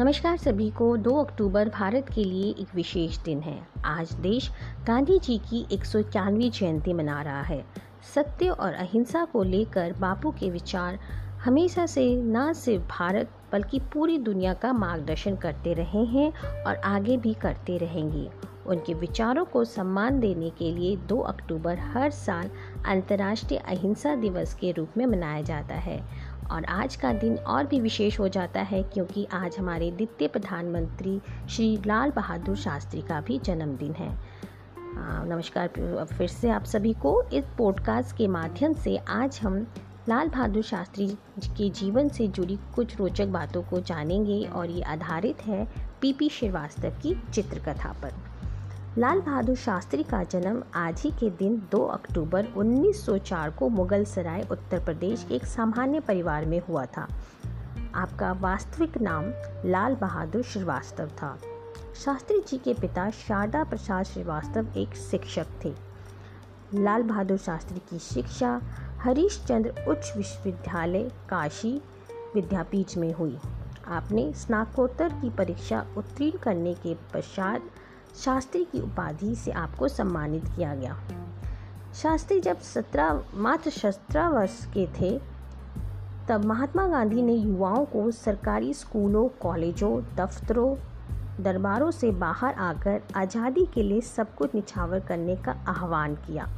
नमस्कार सभी को 2 अक्टूबर भारत के लिए एक विशेष दिन है। आज देश गांधी जी की एक जयंती मना रहा है। सत्य और अहिंसा को लेकर बापू के विचार हमेशा से, न सिर्फ़ भारत, बल्कि पूरी दुनिया का मार्गदर्शन करते रहे हैं और आगे भी करते रहेंगे। उनके विचारों को सम्मान देने के लिए 2 अक्टूबर हर साल अंतर्राष्ट्रीय अहिंसा दिवस के रूप में मनाया जाता है। और आज का दिन और भी विशेष हो जाता है क्योंकि आज हमारे द्वितीय प्रधानमंत्री श्री लाल बहादुर शास्त्री का भी जन्मदिन है। नमस्कार, फिर से आप सभी को इस पॉडकास्ट के माध्यम से आज हम लाल बहादुर शास्त्री के जीवन से जुड़ी कुछ रोचक बातों को जानेंगे और ये आधारित है पीपी श्रीवास्तव की चित्रकथा पर। लाल बहादुर शास्त्री का जन्म आज ही के दिन 2 अक्टूबर 1904 को मुगल सराय, उत्तर प्रदेश के एक सामान्य परिवार में हुआ था। आपका वास्तविक नाम लाल बहादुर श्रीवास्तव था। शास्त्री जी के पिता शारदा प्रसाद श्रीवास्तव एक शिक्षक थे। लाल बहादुर शास्त्री की शिक्षा हरीश चंद्र उच्च विश्वविद्यालय, काशी विद्यापीठ में हुई। आपने स्नाकोत्तर की परीक्षा उत्तीर्ण करने के पश्चात शास्त्री की उपाधि से आपको सम्मानित किया गया। शास्त्री जब सत्रह, मात्र सत्रह वर्ष के थे, तब महात्मा गांधी ने युवाओं को सरकारी स्कूलों, कॉलेजों, दफ्तरों, दरबारों से बाहर आकर आज़ादी के लिए सब कुछ निछावर करने का आह्वान किया।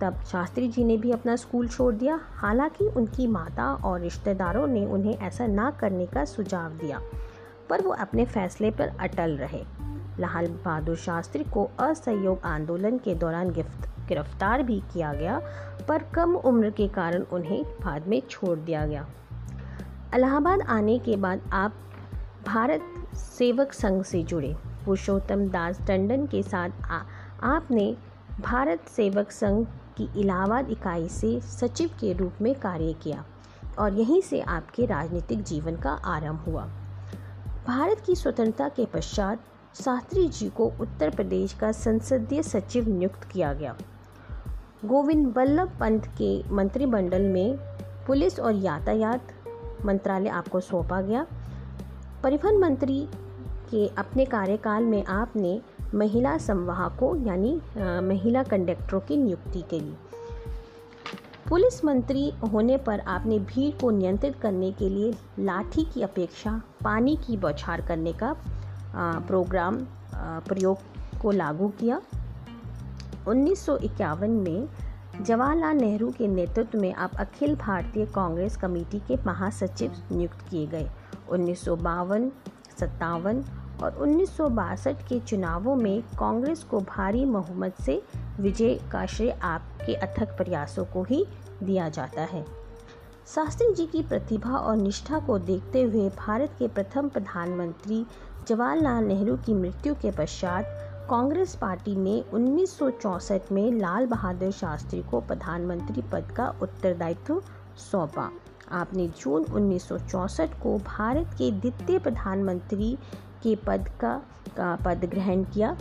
तब शास्त्री जी ने भी अपना स्कूल छोड़ दिया। हालाँकि उनकी माता और रिश्तेदारों ने उन्हें ऐसा ना करने का सुझाव दिया, पर वो अपने फैसले पर अटल रहे। लाल बहादुर शास्त्री को असहयोग आंदोलन के दौरान गिरफ़्तार भी किया गया पर कम उम्र के कारण उन्हें बाद में छोड़ दिया गया। इलाहाबाद आने के बाद आप भारत सेवक संघ से जुड़े। पुरुषोत्तम दास टंडन के साथ आ, आपने भारत सेवक संघ की इलाहाबाद इकाई से सचिव के रूप में कार्य किया और यहीं से आपके राजनीतिक जीवन का आरंभ हुआ। भारत की स्वतंत्रता के पश्चात शास्त्री जी को उत्तर प्रदेश का संसदीय सचिव नियुक्त किया गया। गोविंद बल्लभ पंत के मंत्रिमंडल में पुलिस और यातायात मंत्रालय आपको सौंपा गया। परिवहन मंत्री के अपने कार्यकाल में आपने महिला संवाहकों यानी महिला कंडक्टरों की नियुक्ति के लिए पुलिस मंत्री होने पर आपने भीड़ को नियंत्रित करने के लिए लाठी की अपेक्षा, पानी की बौछार करने का प्रोग्राम प्रयोग को लागू किया। उन्नीस सौ इक्यावन में जवाहरलाल नेहरू के नेतृत्व में आप अखिल भारतीय कांग्रेस कमेटी के महासचिव नियुक्त किए गए। उन्नीस सत्तावन और उन्नीस सौ बासठ के चुनावों में कांग्रेस को भारी बहुमत से विजय का श्रेय आपके अथक प्रयासों को ही दिया जाता है। शास्त्री जी की प्रतिभा और निष्ठा को देखते हुए भारत के प्रथम प्रधानमंत्री जवाहरलाल नेहरू की मृत्यु के पश्चात कांग्रेस पार्टी ने 1964 में लाल बहादुर शास्त्री को प्रधानमंत्री पद का उत्तरदायित्व सौंपा। आपने जून 1964 को भारत के द्वितीय प्रधानमंत्री के पद का, का पद ग्रहण किया।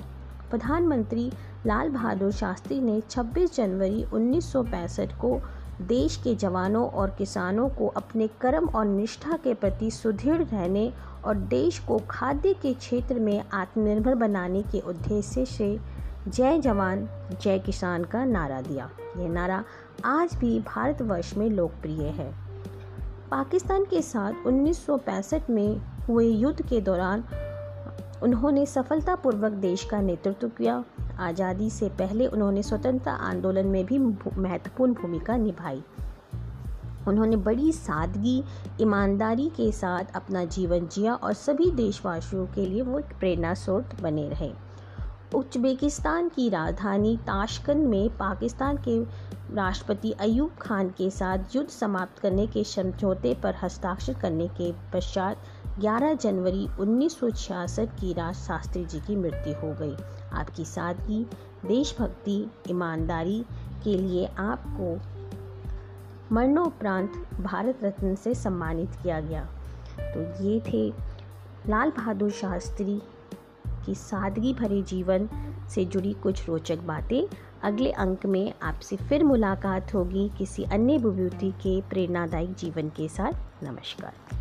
प्रधानमंत्री लाल बहादुर शास्त्री ने 26 जनवरी 1965 को देश के जवानों और किसानों को अपने कर्म और निष्ठा के प्रति सुदृढ़ रहने और देश को खाद्य के क्षेत्र में आत्मनिर्भर बनाने के उद्देश्य से जय जवान, जय किसान का नारा दिया। यह नारा आज भी भारतवर्ष में लोकप्रिय है। पाकिस्तान के साथ 1965 में हुए युद्ध के दौरान उन्होंने सफलतापूर्वक देश का नेतृत्व किया। आज़ादी से पहले उन्होंने स्वतंत्रता आंदोलन में भी महत्वपूर्ण भूमिका निभाई। उन्होंने बड़ी सादगी, ईमानदारी के साथ अपना जीवन जिया और सभी देशवासियों के लिए वो एक प्रेरणा स्रोत बने रहे। उज्बेकिस्तान की राजधानी ताशकंद में पाकिस्तान के राष्ट्रपति अयूब खान के साथ युद्ध समाप्त करने के समझौते पर हस्ताक्षर करने के पश्चात 11 जनवरी 1966 की राज शास्त्री जी की मृत्यु हो गई। आपकी सादगी, देशभक्ति, ईमानदारी के लिए आपको मरणोपरांत भारत रत्न से सम्मानित किया गया। तो ये थे लाल बहादुर शास्त्री की सादगी भरे जीवन से जुड़ी कुछ रोचक बातें। अगले अंक में आपसे फिर मुलाकात होगी किसी अन्य विभूति के प्रेरणादायक जीवन के साथ। नमस्कार।